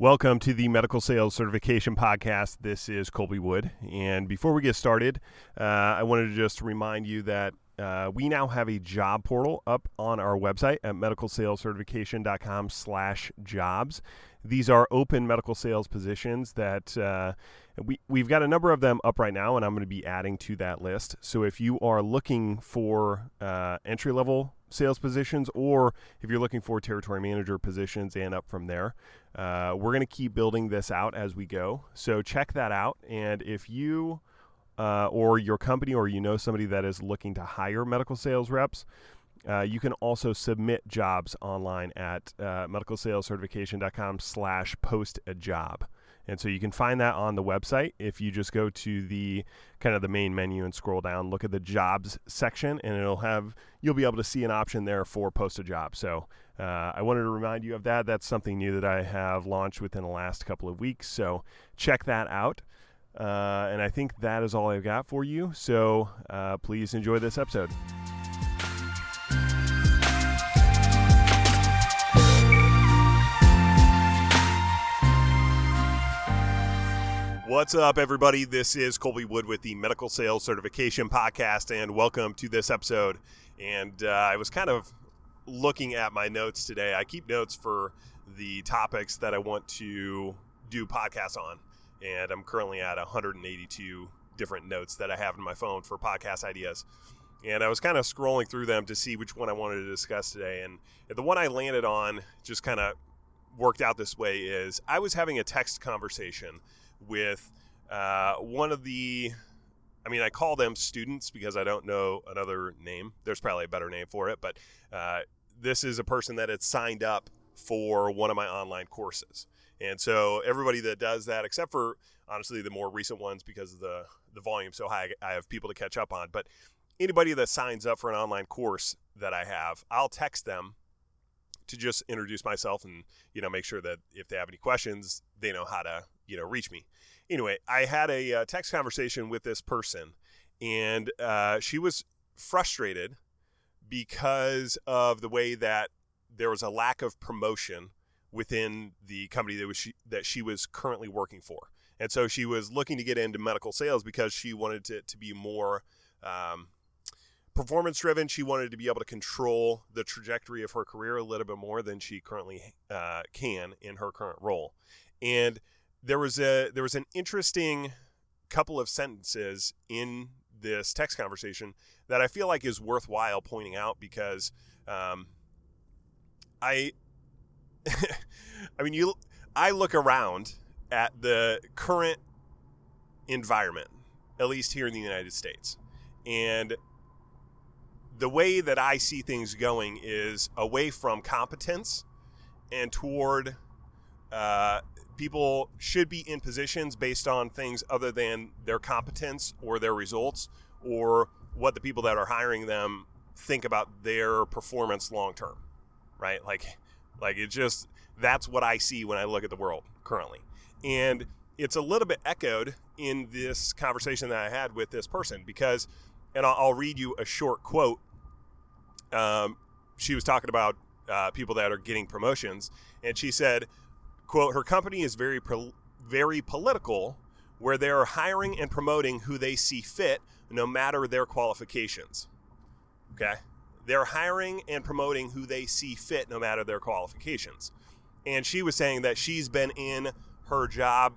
Welcome to the Medical Sales Certification Podcast. This is Colby Wood. And before we get started, uh, I wanted to just remind you that uh, we now have a job portal up on our website at medicalsalescertification.com slash jobs. These are open medical sales positions that uh, we, we've got a number of them up right now, and I'm going to be adding to that list. So if you are looking for uh, entry level sales positions, or if you're looking for territory manager positions and up from there, uh, we're going to keep building this out as we go. So check that out. And if you uh, or your company or you know somebody that is looking to hire medical sales reps, uh, you can also submit jobs online at uh, medicalsalescertification.com slash post a job. And so you can find that on the website. If you just go to the kind of the main menu and scroll down, look at the jobs section, and it'll have you'll be able to see an option there for post a job. So uh, I wanted to remind you of that. That's something new that I have launched within the last couple of weeks. So check that out. Uh, and I think that is all I've got for you. So uh, please enjoy this episode. What's up, everybody? This is Colby Wood with the Medical Sales Certification Podcast, and welcome to this episode. And uh, I was kind of looking at my notes today. I keep notes for the topics that I want to do podcasts on, and I'm currently at 182 different notes that I have in my phone for podcast ideas. And I was kind of scrolling through them to see which one I wanted to discuss today. And the one I landed on just kind of worked out this way is I was having a text conversation with uh, one of the I mean, I call them students because I don't know another name. There's probably a better name for it, but uh, this is a person that had signed up for one of my online courses. And so everybody that does that, except for honestly the more recent ones because of the, the volume so high, I have people to catch up on. But anybody that signs up for an online course that I have, I'll text them to just introduce myself and you know make sure that if they have any questions, they know how to you know reach me. Anyway, I had a uh, text conversation with this person, and uh, she was frustrated because of the way that there was a lack of promotion within the company that was she, that she was currently working for, and so she was looking to get into medical sales because she wanted to, to be more. Um, performance driven. She wanted to be able to control the trajectory of her career a little bit more than she currently uh, can in her current role. And there was a there was an interesting couple of sentences in this text conversation that I feel like is worthwhile pointing out because um, I I mean you I look around at the current environment at least here in the United States and the way that I see things going is away from competence and toward uh, people should be in positions based on things other than their competence or their results or what the people that are hiring them think about their performance long term right? Like like it just that's what i see when i look at the world currently. And it's a little bit echoed in this conversation that i had with this person because and i'll, read you a short quote. Um, she was talking about uh, people that are getting promotions and she said quote her company is very very political where they are hiring and promoting who they see fit no matter their qualifications. Okay? They're hiring and promoting who they see fit no matter their qualifications. And she was saying that she's been in her job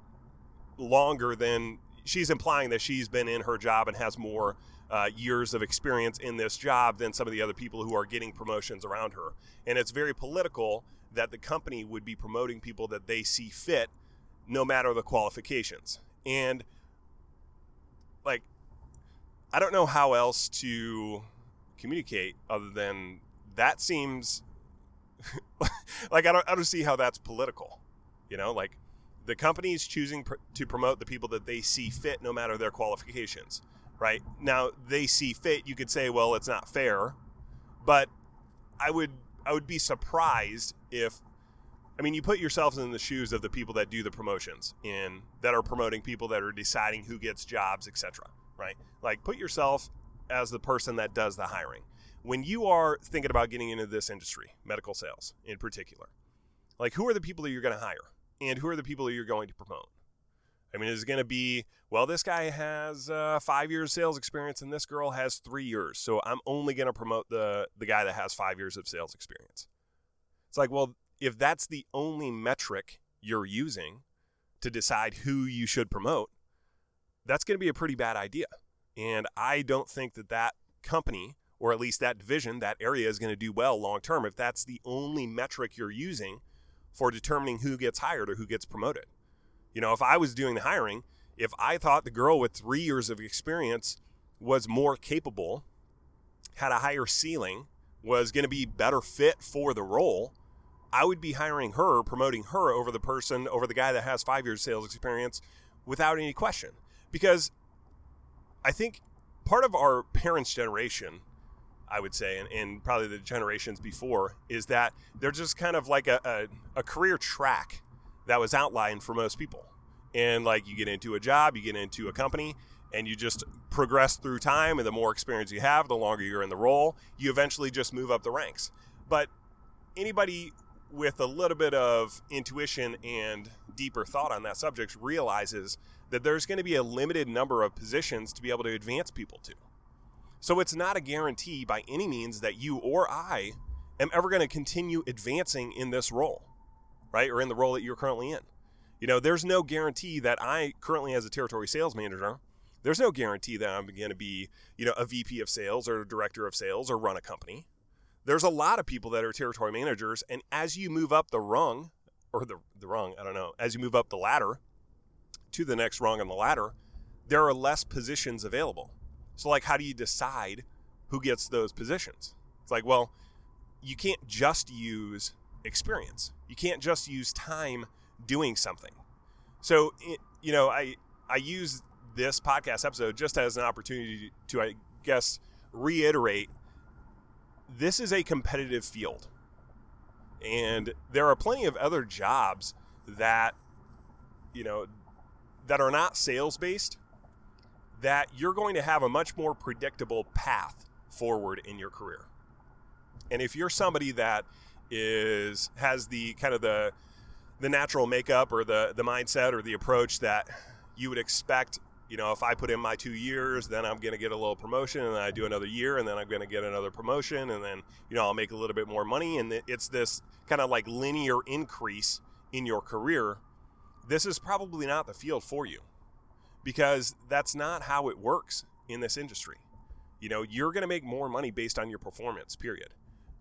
longer than she's implying that she's been in her job and has more uh, years of experience in this job than some of the other people who are getting promotions around her. And it's very political that the company would be promoting people that they see fit no matter the qualifications. And like I don't know how else to communicate other than that seems like I don't I don't see how that's political. You know, like the company is choosing pr- to promote the people that they see fit no matter their qualifications, right? Now, they see fit, you could say, well, it's not fair, but I would I would be surprised if I mean, you put yourselves in the shoes of the people that do the promotions in that are promoting people that are deciding who gets jobs, etc. Right? Like, put yourself as the person that does the hiring. When you are thinking about getting into this industry, medical sales in particular, like who are the people that you're going to hire? and who are the people that you're going to promote? I mean, is it going to be, well, this guy has uh, five years sales experience and this girl has three years. So I'm only going to promote the, the guy that has five years of sales experience. It's like, well, if that's the only metric you're using to decide who you should promote, that's going to be a pretty bad idea. And I don't think that that company, or at least that division, that area is going to do well long term if that's the only metric you're using for determining who gets hired or who gets promoted. You know, if I was doing the hiring, if I thought the girl with three years of experience was more capable, had a higher ceiling, was going to be better fit for the role, I would be hiring her, promoting her over the person, over the guy that has five years sales experience without any question. Because I think part of our parents' generation, I would say, and, and probably the generations before, is that they're just kind of like a, a, a career track that was outlined for most people. And like you get into a job, you get into a company, and you just progress through time. And the more experience you have, the longer you're in the role, you eventually just move up the ranks. But anybody with a little bit of intuition and deeper thought on that subject realizes that there's going to be a limited number of positions to be able to advance people to. So it's not a guarantee by any means that you or I am ever going to continue advancing in this role, right? Or in the role that you're currently in. You know, there's no guarantee that I currently, as a territory sales manager, there's no guarantee that I'm going to be, you know, a VP of sales or a director of sales or run a company. There's a lot of people that are territory managers, and as you move up the rung, or the, the rung, I don't know, as you move up the ladder to the next rung on the ladder, there are less positions available. So, like, how do you decide who gets those positions? It's like, well, you can't just use experience. You can't just use time doing something. So, you know, I I use this podcast episode just as an opportunity to, I guess, reiterate this is a competitive field. And there are plenty of other jobs that, you know, that are not sales based that you're going to have a much more predictable path forward in your career. And if you're somebody that is has the kind of the the natural makeup or the the mindset or the approach that you would expect you know, if I put in my two years, then I'm going to get a little promotion, and I do another year, and then I'm going to get another promotion, and then, you know, I'll make a little bit more money. And it's this kind of like linear increase in your career. This is probably not the field for you because that's not how it works in this industry. You know, you're going to make more money based on your performance, period.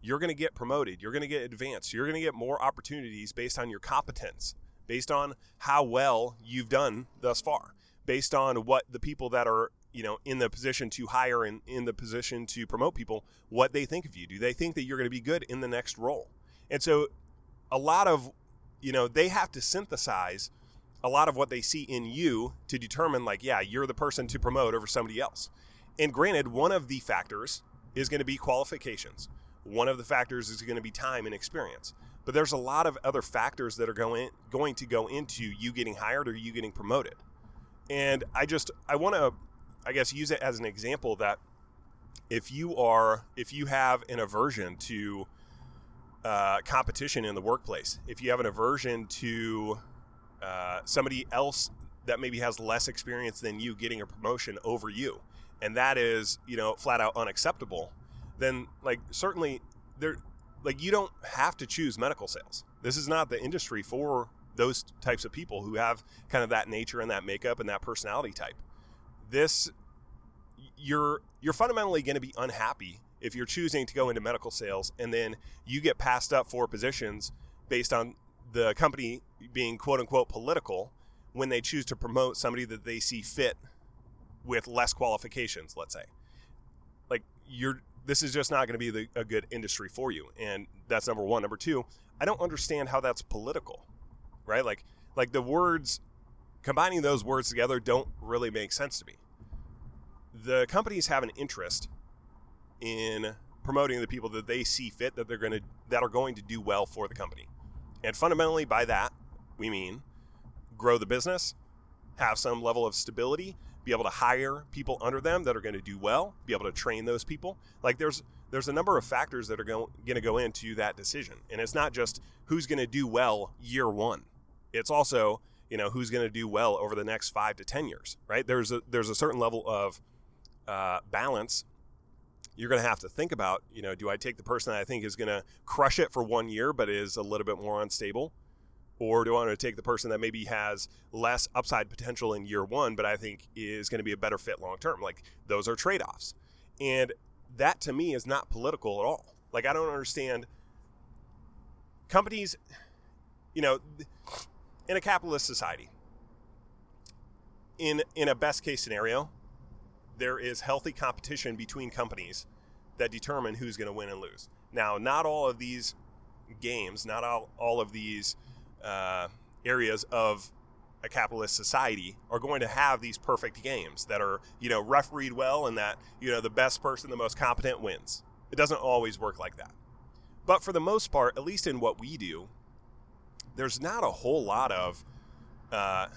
You're going to get promoted, you're going to get advanced, you're going to get more opportunities based on your competence, based on how well you've done thus far based on what the people that are you know in the position to hire and in the position to promote people what they think of you. Do they think that you're going to be good in the next role? And so a lot of you know they have to synthesize a lot of what they see in you to determine like yeah you're the person to promote over somebody else. And granted one of the factors is going to be qualifications one of the factors is going to be time and experience. But there's a lot of other factors that are going going to go into you getting hired or you getting promoted. And I just I want to I guess use it as an example that if you are if you have an aversion to uh, competition in the workplace, if you have an aversion to uh, somebody else that maybe has less experience than you getting a promotion over you, and that is you know flat out unacceptable, then like certainly there like you don't have to choose medical sales. This is not the industry for those types of people who have kind of that nature and that makeup and that personality type. This you're you're fundamentally going to be unhappy if you're choosing to go into medical sales and then you get passed up for positions based on the company being quote unquote political when they choose to promote somebody that they see fit with less qualifications, let's say. Like you're this is just not going to be the, a good industry for you. And that's number 1. Number 2, I don't understand how that's political right? Like like the words combining those words together don't really make sense to me. The companies have an interest in promoting the people that they see fit that they're going to that are going to do well for the company. And fundamentally by that, we mean grow the business, have some level of stability, be able to hire people under them that are going to do well, be able to train those people. Like there's there's a number of factors that are going, to go into that decision. And it's not just who's going to do well year 1 It's also, you know, who's going to do well over the next five to 10 years, right? There's a, there's a certain level of uh, balance you're going to have to think about, you know, do I take the person that I think is going to crush it for one year but is a little bit more unstable? Or do I want to take the person that maybe has less upside potential in year one, but I think is going to be a better fit long term? Like, those are trade offs. And that to me is not political at all. Like, I don't understand companies, you know, in a capitalist society, in, in a best case scenario, there is healthy competition between companies that determine who's going to win and lose. Now, not all of these games, not all, all of these uh, areas of a capitalist society are going to have these perfect games that are, you know, refereed well and that, you know, the best person, the most competent wins. It doesn't always work like that. But for the most part, at least in what we do, there's not a whole lot of uh,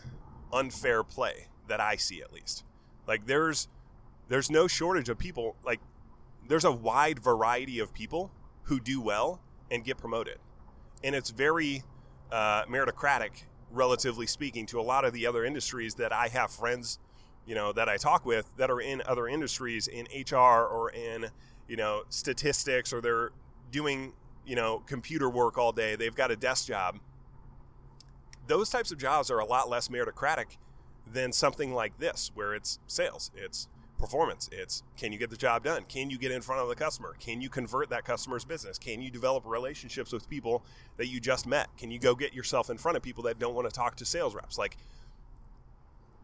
unfair play that I see, at least. Like, there's there's no shortage of people like there's a wide variety of people who do well and get promoted and it's very uh, meritocratic relatively speaking to a lot of the other industries that i have friends you know that i talk with that are in other industries in hr or in you know statistics or they're doing you know computer work all day. They've got a desk job. Those types of jobs are a lot less meritocratic than something like this where it's sales. It's performance. It's can you get the job done? Can you get in front of the customer? Can you convert that customer's business? Can you develop relationships with people that you just met? Can you go get yourself in front of people that don't want to talk to sales reps? Like,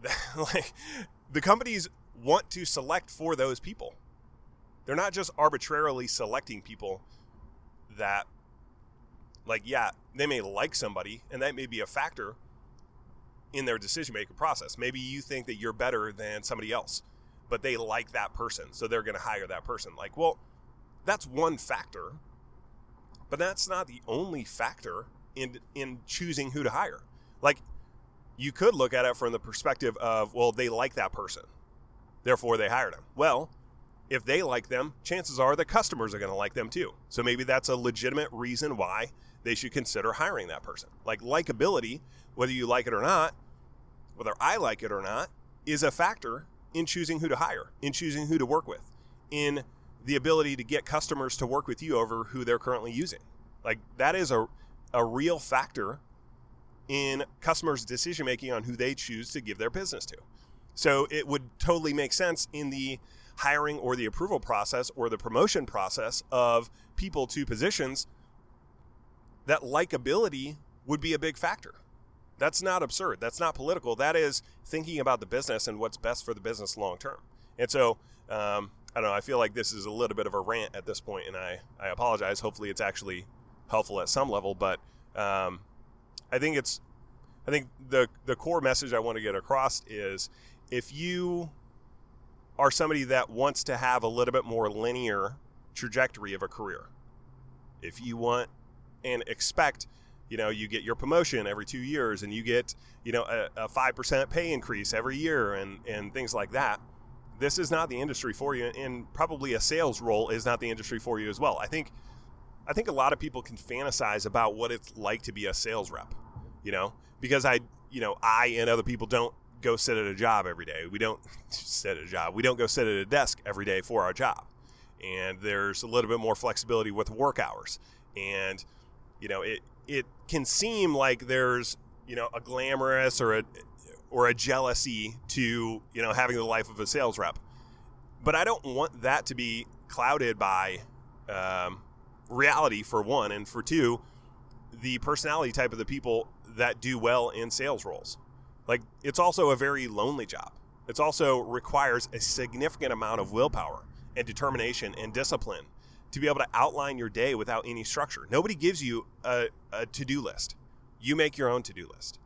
like the companies want to select for those people. They're not just arbitrarily selecting people that like yeah, they may like somebody and that may be a factor in their decision making process. Maybe you think that you're better than somebody else but they like that person, so they're going to hire that person. Like, well, that's one factor, but that's not the only factor in in choosing who to hire. Like, you could look at it from the perspective of, well, they like that person, therefore they hired him. Well, if they like them, chances are the customers are going to like them too. So maybe that's a legitimate reason why they should consider hiring that person. Like likability, whether you like it or not, whether I like it or not, is a factor in choosing who to hire, in choosing who to work with, in the ability to get customers to work with you over who they're currently using. Like that is a, a real factor in customers' decision making on who they choose to give their business to. So it would totally make sense in the hiring or the approval process or the promotion process of people to positions that likability would be a big factor. That's not absurd. That's not political. That is thinking about the business and what's best for the business long term. And so, um, I don't know. I feel like this is a little bit of a rant at this point, and I, I apologize. Hopefully, it's actually helpful at some level. But um, I think it's, I think the the core message I want to get across is if you are somebody that wants to have a little bit more linear trajectory of a career, if you want and expect you know you get your promotion every two years and you get you know a, a 5% pay increase every year and and things like that. This is not the industry for you and probably a sales role is not the industry for you as well. I think i think a lot of people can fantasize about what it's like to be a sales rep you know because i you know i and other people don't go sit at a job every day. We don't sit at a job. We don't go sit at a desk every day for our job. And there's a little bit more flexibility with work hours. And you know it it can seem like there's you know a glamorous or a or a jealousy to you know having the life of a sales rep. But i don't want that to be clouded by um, reality for one and for two the personality type of the people that do well in sales roles. Like it's also a very lonely job. It also requires a significant amount of willpower and determination and discipline to be able to outline your day without any structure. Nobody gives you a, a to do list. You make your own to do list.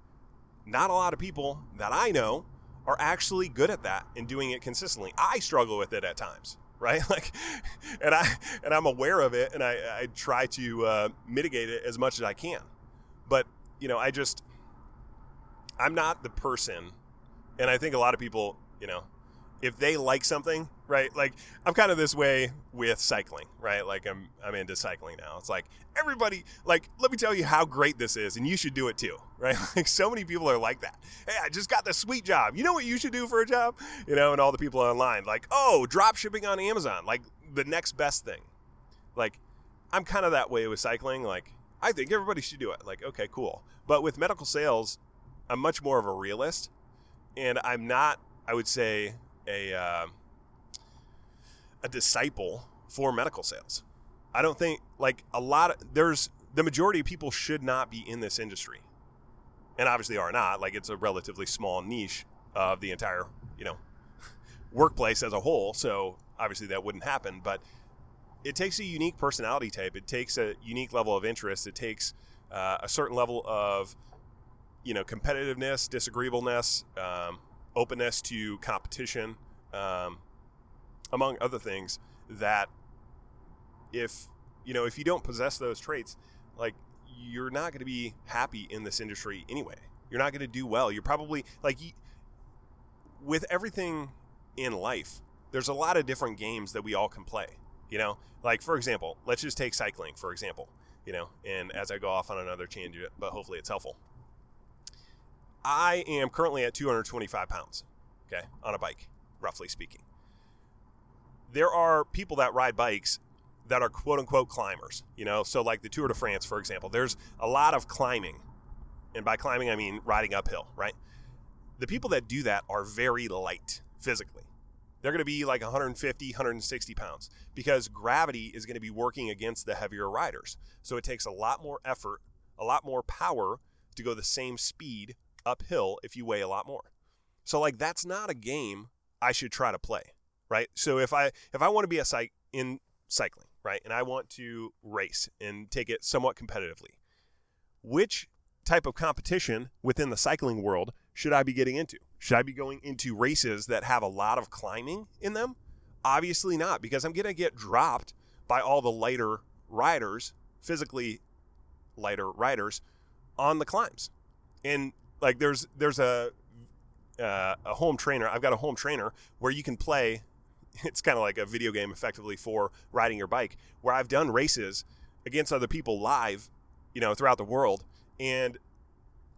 Not a lot of people that I know are actually good at that and doing it consistently. I struggle with it at times, right? Like, and I and I'm aware of it, and I, I try to uh, mitigate it as much as I can. But you know, I just I'm not the person, and I think a lot of people, you know, if they like something, right? Like I'm kind of this way with cycling, right? Like I'm I'm into cycling now. It's like everybody like let me tell you how great this is and you should do it too, right? Like so many people are like that. Hey, I just got this sweet job. You know what you should do for a job? You know, and all the people online like, "Oh, drop shipping on Amazon." Like the next best thing. Like I'm kind of that way with cycling. Like I think everybody should do it. Like, okay, cool. But with medical sales, I'm much more of a realist and I'm not I would say a uh, a disciple for medical sales. I don't think like a lot of there's the majority of people should not be in this industry. And obviously are not. Like it's a relatively small niche of the entire, you know, workplace as a whole. So obviously that wouldn't happen, but it takes a unique personality type. It takes a unique level of interest. It takes uh, a certain level of, you know, competitiveness, disagreeableness, um, openness to competition, um, among other things that if you know if you don't possess those traits like you're not going to be happy in this industry anyway. You're not going to do well. You're probably like with everything in life there's a lot of different games that we all can play you know? Like for example let's just take cycling for example you know and as i go off on another tangent but hopefully it's helpful i am currently at 225 pounds okay on a bike roughly speaking there are people that ride bikes that are quote unquote climbers, you know, so like the Tour de France, for example, there's a lot of climbing. And by climbing, I mean riding uphill, right? The people that do that are very light physically. They're going to be like 150, 160 pounds because gravity is going to be working against the heavier riders. So it takes a lot more effort, a lot more power to go the same speed uphill if you weigh a lot more. So, like, that's not a game I should try to play right? So if I if I want to be a psych in cycling, right, and I want to race and take it somewhat competitively, which type of competition within the cycling world should I be getting into? Should I be going into races that have a lot of climbing in them? Obviously not, because I'm going to get dropped by all the lighter riders, physically lighter riders on the climbs. And like there's there's a uh, a home trainer. I've got a home trainer where you can play it's kind of like a video game effectively for riding your bike where I've done races against other people live, you know, throughout the world and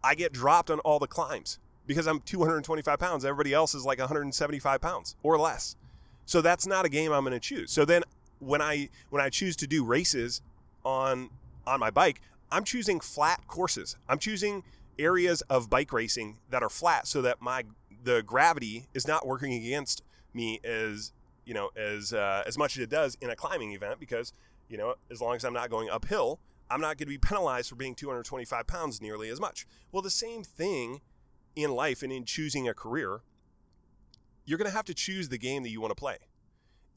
I get dropped on all the climbs because I'm 225 pounds. Everybody else is like 175 pounds or less. So that's not a game I'm going to choose. So then when I when I choose to do races on on my bike, I'm choosing flat courses. I'm choosing areas of bike racing that are flat so that my the gravity is not working against me as you know, as uh, as much as it does in a climbing event because you know, as long as I'm not going uphill, I'm not going to be penalized for being 225 pounds nearly as much. Well, the same thing in life and in choosing a career, you're going to have to choose the game that you want to play.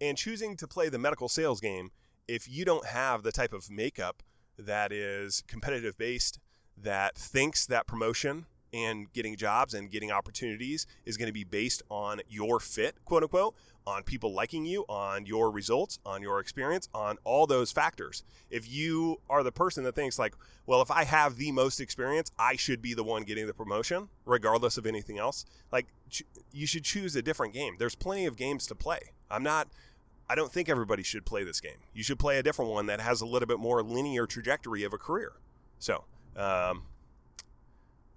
And choosing to play the medical sales game, if you don't have the type of makeup that is competitive based, that thinks that promotion and getting jobs and getting opportunities is going to be based on your fit, quote unquote, on people liking you, on your results, on your experience, on all those factors. If you are the person that thinks, like, well, if I have the most experience, I should be the one getting the promotion, regardless of anything else, like, ch- you should choose a different game. There's plenty of games to play. I'm not. I don't think everybody should play this game. You should play a different one that has a little bit more linear trajectory of a career. So, um,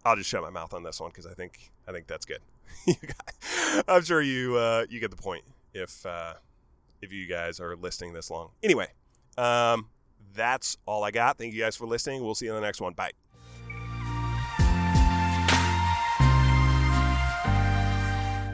I'll just shut my mouth on this one because I think I think that's good. I'm sure you uh, you get the point if uh, if you guys are listening this long. Anyway, um, that's all I got. Thank you guys for listening. We'll see you in the next one. Bye.